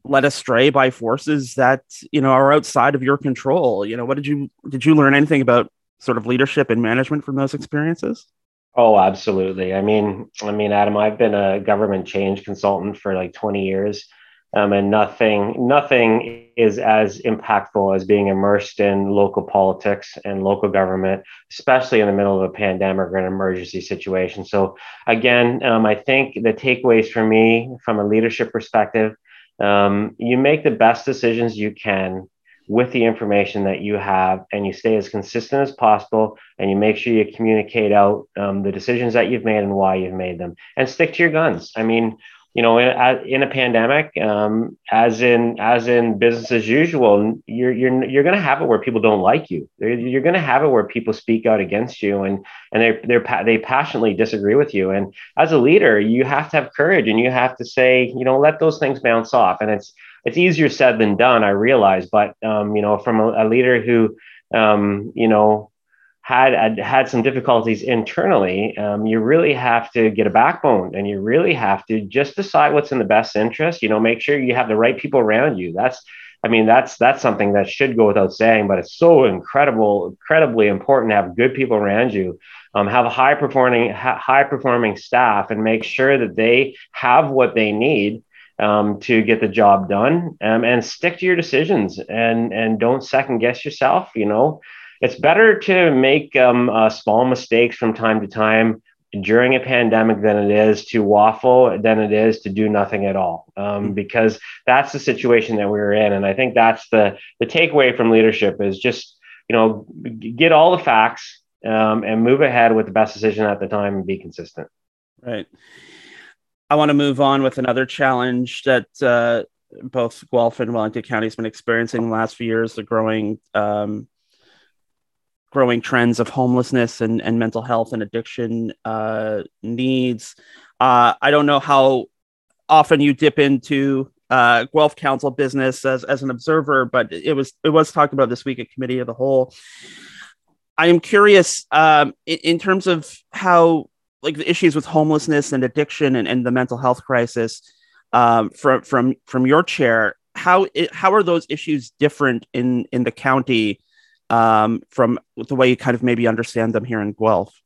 led astray by forces that you know are outside of your control you know what did you did you learn anything about sort of leadership and management from those experiences
Oh, absolutely. I mean, I mean, Adam, I've been a government change consultant for like 20 years. Um, and nothing, nothing is as impactful as being immersed in local politics and local government, especially in the middle of a pandemic or an emergency situation. So, again, um, I think the takeaways for me from a leadership perspective, um, you make the best decisions you can with the information that you have, and you stay as consistent as possible, and you make sure you communicate out um, the decisions that you've made and why you've made them, and stick to your guns. I mean, you know, in a, in a pandemic, um, as in as in business as usual, you're you're you're going to have it where people don't like you. You're, you're going to have it where people speak out against you, and and they they're they passionately disagree with you. And as a leader, you have to have courage, and you have to say, you know, let those things bounce off. And it's it's easier said than done, I realize. But um, you know, from a, a leader who um, you know had had- some difficulties internally, um, you really have to get a backbone, and you really have to just decide what's in the best interest. You know, make sure you have the right people around you. That's I mean, that's that's something that should go without saying, but it's so incredible, incredibly important to have good people around you, um, have a high performing ha- high performing staff, and make sure that they have what they need um, to get the job done, um, and stick to your decisions, and and don't second guess yourself. You know, it's better to make um, uh, small mistakes from time to time during a pandemic than it is to waffle than it is to do nothing at all um, because that's the situation that we we're in. And i think that's the the takeaway from leadership is just you know get all the facts um, and move ahead with the best decision at the time and be consistent.
Right. I want to move on with another challenge that uh, both guelph and wellington county has been experiencing the last few years the growing um, growing trends of homelessness and, and mental health and addiction uh, needs. Uh, I don't know how often you dip into uh, Guelph Council business as, as an observer, but it was it was talked about this week at Committee of the Whole. I am curious um, in, in, terms of how like the issues with homelessness and addiction and, and the mental health crisis um, from from from your chair. How how are those issues different in in the county um, from the way you kind of maybe understand them here in Guelph?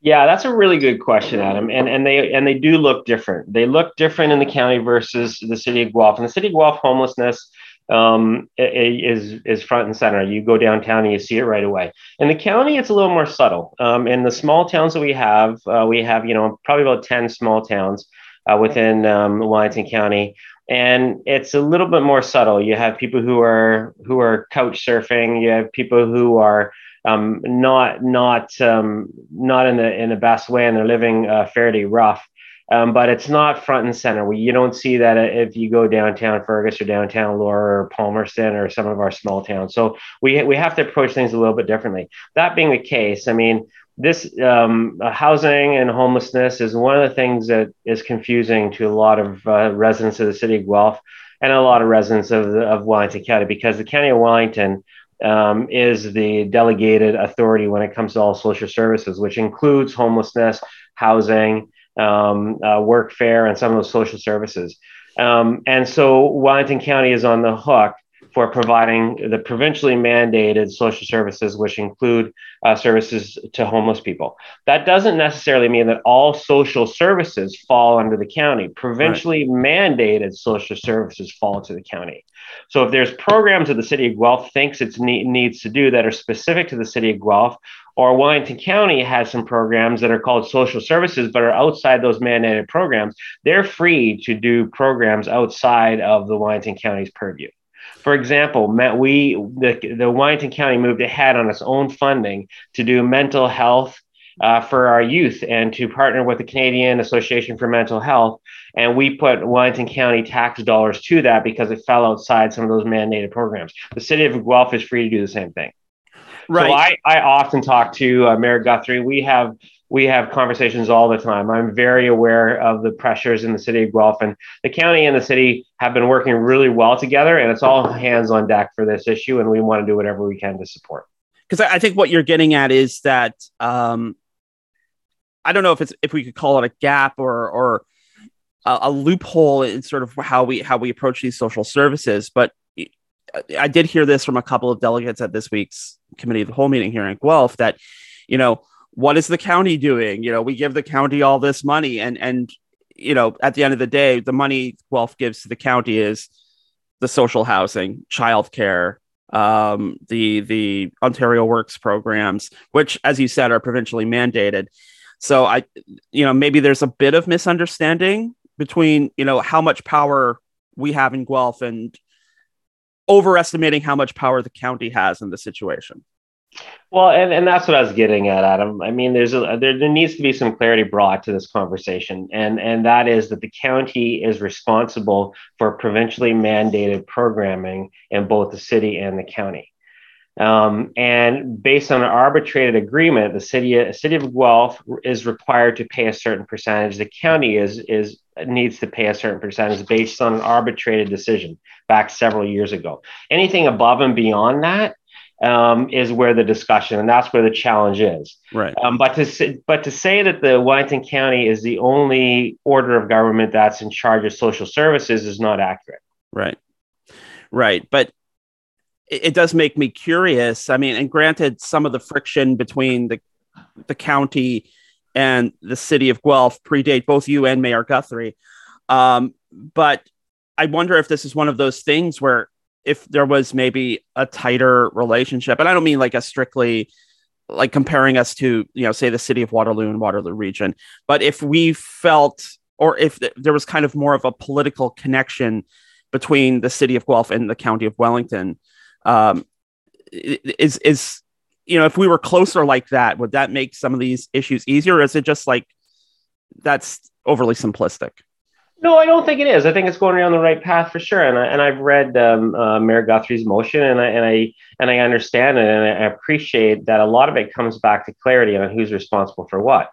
Yeah, that's a really good question, Adam. And and they and they do look different. They look different in the county versus the city of Guelph. In the city of Guelph, homelessness um, is is front and center. You go downtown and you see it right away. In the county, it's a little more subtle. Um, in the small towns that we have, uh, we have you know probably about ten small towns uh, within um, Wellington County and it's a little bit more subtle. You have people who are who are couch surfing. You have people who are um, not not um, not in the in the best way, and they're living uh, fairly rough. Um, but it's not front and center. We, you don't see that if you go downtown Fergus or downtown Elora or Palmerston or some of our small towns. So we we have to approach things a little bit differently. That being the case, I mean, this um, housing and homelessness is one of the things that is confusing to a lot of uh, residents of the city of Guelph and a lot of residents of, of Wellington County because the county of Wellington um, is the delegated authority when it comes to all social services, which includes homelessness, housing, um, uh, workfare, and some of those social services. Um, and so Wellington County is on the hook for providing the provincially mandated social services, which include uh, services to homeless people. That doesn't necessarily mean that all social services fall under the county. Provincially right. mandated social services fall to the county. So if there's programs that the city of Guelph thinks it ne- needs to do that are specific to the city of Guelph, or Wellington County has some programs that are called social services, but are outside those mandated programs, they're free to do programs outside of the Wellington County's purview. For example, we the, the Wellington County moved ahead on its own funding to do mental health uh, for our youth and to partner with the Canadian Association for Mental Health. And we put Wellington County tax dollars to that because it fell outside some of those mandated programs. The city of Guelph is free to do the same thing. Right. So I, I often talk to uh, Mayor Guthrie. We have we have conversations all the time. I'm very aware of the pressures in the city of Guelph, and the county and the city have been working really well together, and it's all hands on deck for this issue, and we want to do whatever we can to support.
Because I think what you're getting at is that um, I don't know if it's if we could call it a gap or or a, a loophole in sort of how we how we approach these social services, but I did hear this from a couple of delegates at this week's committee of the whole meeting here in Guelph that, you know, what is the county doing? You know, we give the county all this money, and and you know, at the end of the day, the money Guelph gives to the county is the social housing, childcare, um, the the Ontario Works programs, which, as you said, are provincially mandated. So I, you know, maybe there's a bit of misunderstanding between you know how much power we have in Guelph and overestimating how much power the county has in the situation.
Well, and, and that's what I was getting at, Adam. I mean, there's a there, there needs to be some clarity brought to this conversation, and and that is that the county is responsible for provincially mandated programming in both the city and the county. Um, and based on an arbitrated agreement, the city city of Guelph is required to pay a certain percentage. The county is is needs to pay a certain percentage based on an arbitrated decision back several years ago. Anything above and beyond that um, is where the discussion and that's where the challenge is.
Right.
Um, but to say, but to say that the Wellington County is the only order of government that's in charge of social services is not accurate.
Right. Right. But it, it does make me curious. I mean, and granted, some of the friction between the the county and the city of Guelph predate both you and Mayor Guthrie. Um, but I wonder if this is one of those things where if there was maybe a tighter relationship, and I don't mean like a strictly like comparing us to you know say the city of Waterloo and Waterloo region, but if we felt or if th- there was kind of more of a political connection between the city of Guelph and the county of Wellington, um, is is you know if we were closer like that, would that make some of these issues easier? Or is it just like that's overly simplistic?
No, I don't think it is. I think it's going down the right path for sure. And I, and I've read um, uh, Mayor Guthrie's motion, and I and I and I understand it, and I appreciate that a lot of it comes back to clarity on who's responsible for what.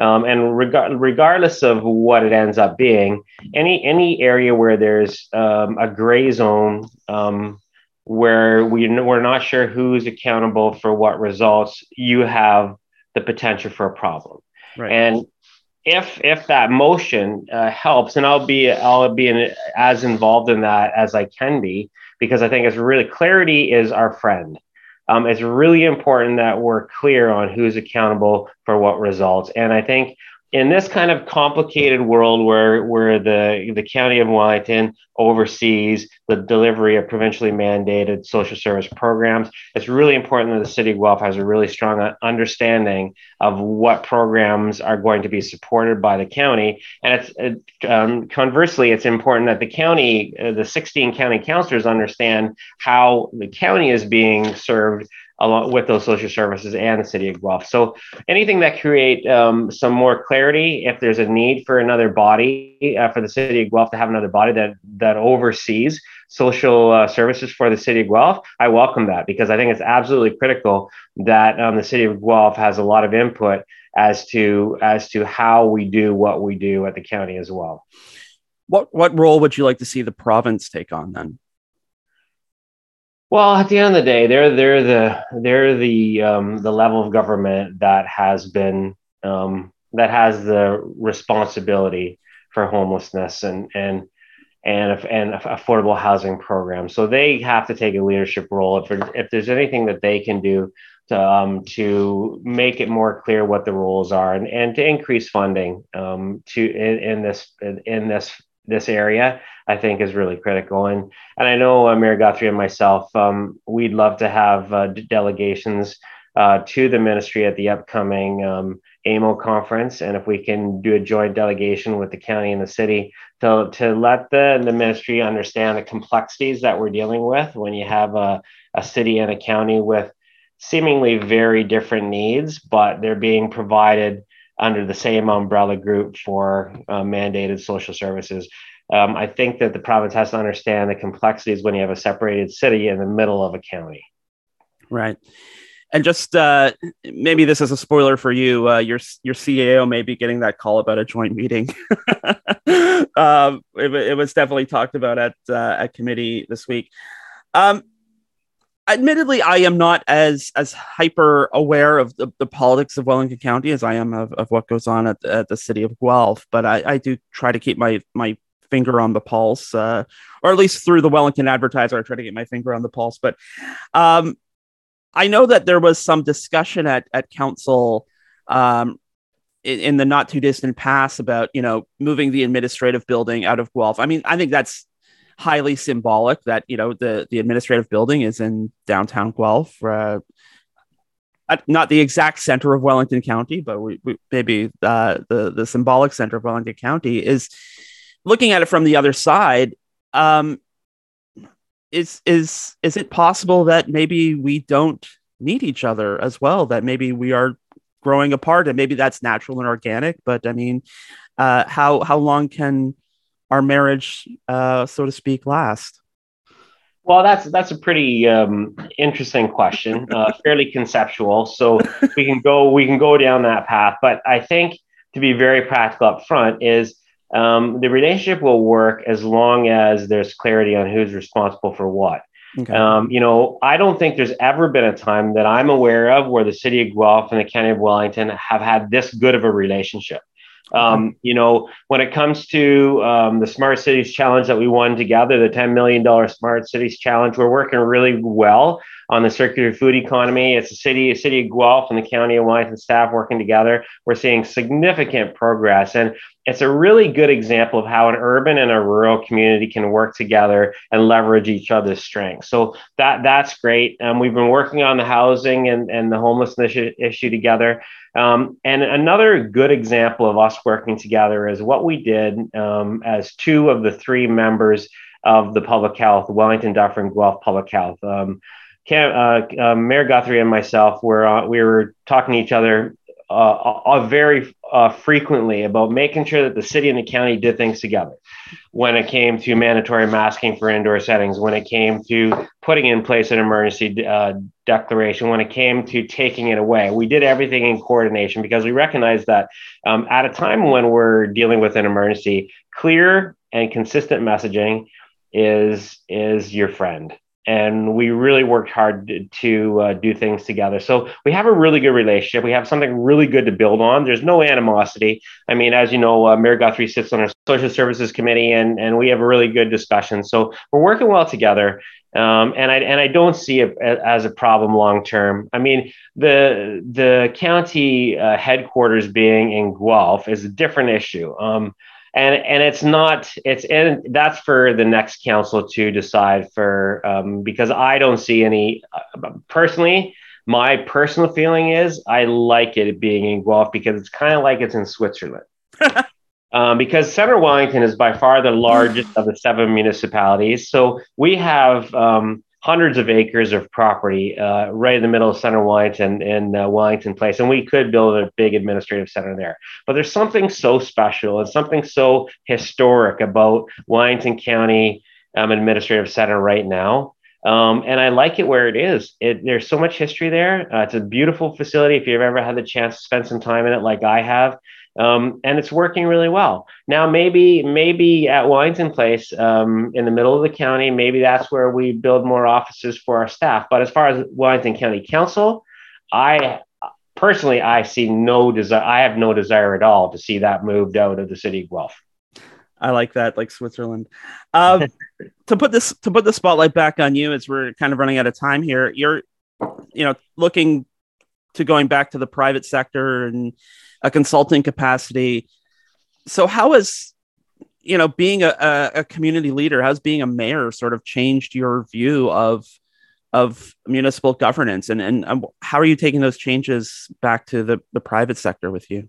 Um, and reg- regardless of what it ends up being, any any area where there's um, a gray zone um, where we we're not sure who's accountable for what results, you have the potential for a problem.
Right.
And if if that motion uh, helps, and I'll be I'll be in, as involved in that as I can be, because I think it's really clarity is our friend. Um, it's really important that we're clear on who's accountable for what results, and I think in this kind of complicated world where where the the county of Wellington oversees the delivery of provincially mandated social service programs, it's really important that the city of Guelph has a really strong understanding of what programs are going to be supported by the county. And it's it, um, conversely, it's important that the county, uh, the 16 county councillors, understand how the county is being served along with those social services and the city of Guelph. So anything that create um, some more clarity, if there's a need for another body uh, for the city of Guelph to have another body that that oversees social uh, services for the city of Guelph, I welcome that because I think it's absolutely critical that um, the city of Guelph has a lot of input as to as to how we do what we do at the county as well.
What what role would you like to see the province take on then?
Well, at the end of the day, they're they're the they're the um, the level of government that has been um, that has the responsibility for homelessness and and and and affordable housing programs. So they have to take a leadership role. If if there's anything that they can do to um, to make it more clear what the rules are and, and to increase funding um, to in, in this in this this area, I think is really critical. And and I know uh, Mayor Guthrie and myself, um, we'd love to have uh, delegations uh, to the ministry at the upcoming um, AMO conference, and if we can do a joint delegation with the county and the city to to let the the ministry understand the complexities that we're dealing with when you have a a city and a county with seemingly very different needs, but they're being provided under the same umbrella group for uh, mandated social services. Um, I think that the province has to understand the complexities when you have a separated city in the middle of a county.
Right. And just uh, maybe this is a spoiler for you. Uh, your your CAO may be getting that call about a joint meeting. um, it, it, was definitely talked about at uh, at committee this week. Um, admittedly, I am not as as hyper aware of the, the politics of Wellington County as I am of, of what goes on at, at the city of Guelph, but I, I do try to keep my my finger on the pulse, uh, or at least through the Wellington Advertiser, I try to get my finger on the pulse. But um, I know that there was some discussion at at council um, in, in the not too distant past about you know moving the administrative building out of Guelph. I mean, I think that's highly symbolic that you know the the administrative building is in downtown Guelph. Uh, not the exact center of Wellington County, but we, we maybe uh, the the symbolic center of Wellington County is looking at it from the other side. Um, is is is it possible that maybe we don't need each other as well? That maybe we are growing apart, and maybe that's natural and organic. But I mean, uh, how how long can our marriage, uh, so to speak, last?
Well, that's that's a pretty um, interesting question, uh, fairly conceptual. So we can go we can go down that path, but I think to be very practical up front is um, the relationship will work as long as there's clarity on who's responsible for what. Okay. Um, you know, I don't think there's ever been a time that I'm aware of where the city of Guelph and the county of Wellington have had this good of a relationship. Um, you know, when it comes to um, the Smart Cities Challenge that we won together, the $10 million Smart Cities Challenge, we're working really well on the circular food economy. It's a city, city of Guelph and the county of Wellington staff working together. We're seeing significant progress. And it's a really good example of how an urban and a rural community can work together and leverage each other's strengths. So that that's great. Um, we've been working on the housing and, and the homelessness issue, issue together. Um, and another good example of us working together is what we did um, as two of the three members of the public health, Wellington Dufferin Guelph Public Health. Um, Cam, uh, uh, Mayor Guthrie and myself were uh, we were talking to each other uh, very uh, frequently about making sure that the city and the county did things together when it came to mandatory masking for indoor settings, when it came to putting in place an emergency uh, declaration, when it came to taking it away. We did everything in coordination because we recognize that um, at a time when we're dealing with an emergency, clear and consistent messaging is is your friend and we really worked hard to, uh, do things together. So we have a really good relationship. We have something really good to build on. There's no animosity. I mean, as you know, uh, Mayor Guthrie sits on our social services committee, and and we have a really good discussion. So we're working well together. Um, and I and I don't see it as a problem long term. I mean, the the county uh, headquarters being in Guelph is a different issue. Um, and and it's not it's and that's for the next council to decide for um, because I don't see any uh, personally. My personal feeling is I like it being in Guelph because it's kind of like it's in Switzerland. um, because Centre Wellington is by far the largest of the seven municipalities. So we have um, hundreds of acres of property uh, right in the middle of Centre Wellington in uh, Wellington Place, and we could build a big administrative center there. But there's something so special and something so historic about Wellington County um, Administrative Center right now. Um, and I like it where it is. It, there's so much history there. Uh, it's a beautiful facility. If you've ever had the chance to spend some time in it, like I have, um, and it's working really well. Now, maybe maybe at Wellington Place, um, in the middle of the county, maybe that's where we build more offices for our staff. But as far as Wellington County Council, I personally I see no desire. I have no desire at all to see that moved out of the city of Guelph.
I like that, like Switzerland. Um, to put this to put the spotlight back on you, as we're kind of running out of time here, you're, you know, looking to going back to the private sector and a consulting capacity. So how has you know being a, a, community leader, how's being a mayor sort of changed your view of of municipal governance and, and um, how are you taking those changes back to the, the private sector with you?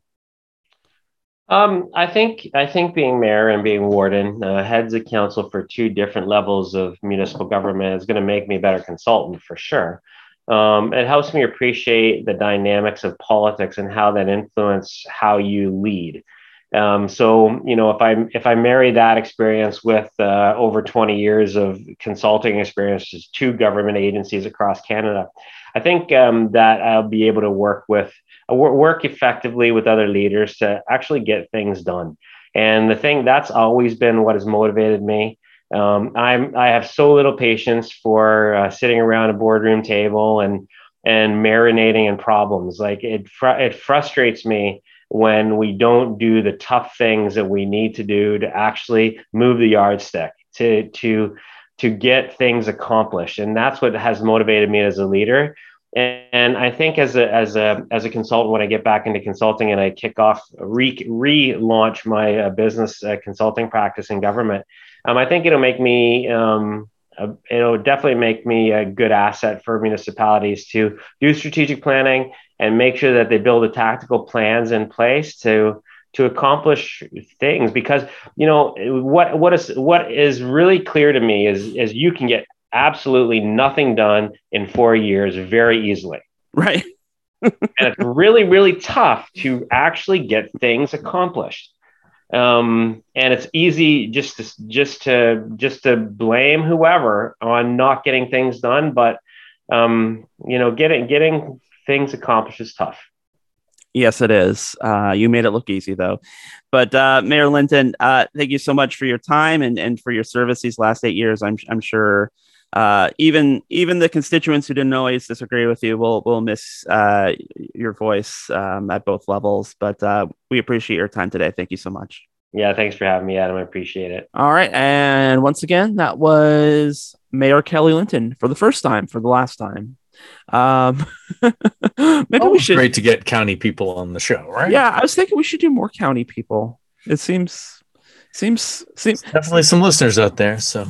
Um, I think I think being mayor and being warden, uh, heads of council for two different levels of municipal government is going to make me a better consultant for sure. Um, it helps me appreciate the dynamics of politics and how that influence how you lead. Um, so you know, if I if I marry that experience with uh, over 20 years of consulting experiences, to government agencies across Canada, I think um, that I'll be able to work with uh, work effectively with other leaders to actually get things done. And the thing that's always been what has motivated me. Um, I'm I have so little patience for uh, sitting around a boardroom table and and marinating in problems. Like it fr- it frustrates me when we don't do the tough things that we need to do to actually move the yardstick to to to get things accomplished. And that's what has motivated me as a leader. And, I think as a as a as a consultant, when I get back into consulting and I kick off re relaunch my uh, business uh, consulting practice in government, um, I think it'll make me, um, uh, it'll definitely make me a good asset for municipalities to do strategic planning and make sure that they build the tactical plans in place to to accomplish things because you know what what is what is really clear to me is is you can get absolutely nothing done in four years very easily.
Right.
And it's really really tough to actually get things accomplished um, and it's easy just to just to just to blame whoever on not getting things done but um, you know getting getting things accomplished is tough.
Yes it is. Uh, you made it look easy though. But uh, mayor linton uh, thank you so much for your time and, and for your service these last eight years. I'm, I'm sure uh, even even the constituents who didn't always disagree with you will will miss uh, your voice um, at both levels. But uh, we appreciate your time today. Thank you so much.
Yeah, thanks for having me, Adam. I appreciate it.
All right. And once again, that was Mayor Kelly Linton for the first time, for the last time. Um, maybe we should.
great to get county people on the show, right?
Yeah, I was thinking we should do more county people. It seems, seems, seems
definitely some listeners out there. So,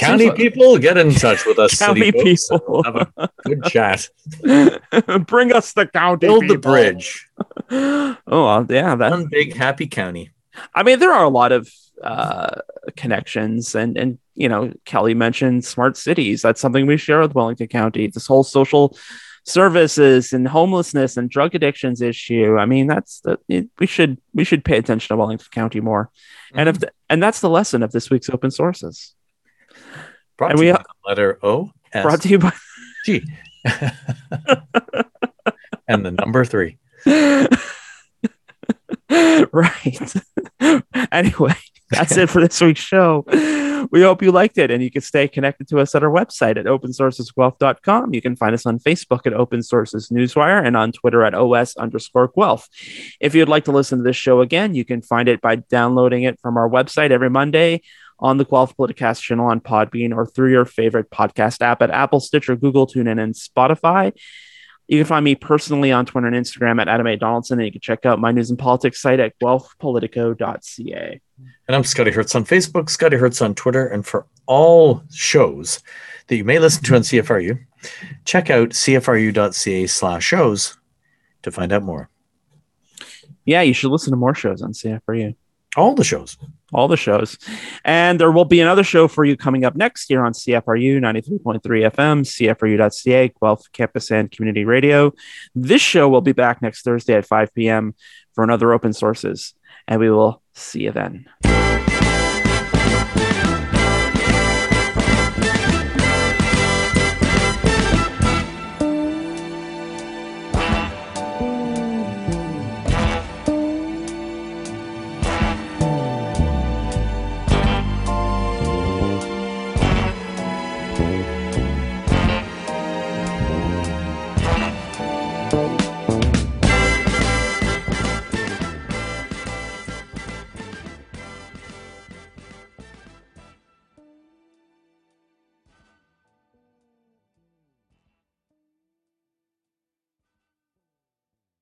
county
like-
people, get in touch with us.
county
city
people.
Have a good chat.
Bring us the county.
Build the bridge.
oh, well, yeah. That
One big happy county.
I mean, there are a lot of uh, connections, and and you know, Kelly mentioned smart cities. That's something we share with Wellington County. This whole social services and homelessness and drug addictions issue. I mean, that's the it, we should we should pay attention to Wellington County more. And if the, and that's the lesson of this week's open sources.
Brought
And
to
we-
you by the letter O
Brought to you by.
G. and the number three.
right. anyway, that's it for this week's show. We hope you liked it and you can stay connected to us at our website at opensourcesguelph.com. You can find us on Facebook at Open Sources Newswire and on Twitter at OS underscore Guelph. If you'd like to listen to this show again, you can find it by downloading it from our website every Monday on the Guelph Politicast channel on Podbean or through your favorite podcast app at Apple, Stitcher, Google, TuneIn, and Spotify. You can find me personally on Twitter and Instagram at Adam A. Donaldson, and you can check out my news and politics site at guelphpolitico.ca.
And I'm Scotty Hertz on Facebook, Scotty Hertz on Twitter. And for all shows that you may listen to on CFRU, check out cfru.ca slash shows to find out more.
Yeah, you should listen to more shows on CFRU.
All the shows.
All the shows. And there will be another show for you coming up next year on CFRU 93.3 FM, CFRU.ca, Guelph Campus and Community Radio. This show will be back next Thursday at 5 p.m. for another open sources, and we will see you then.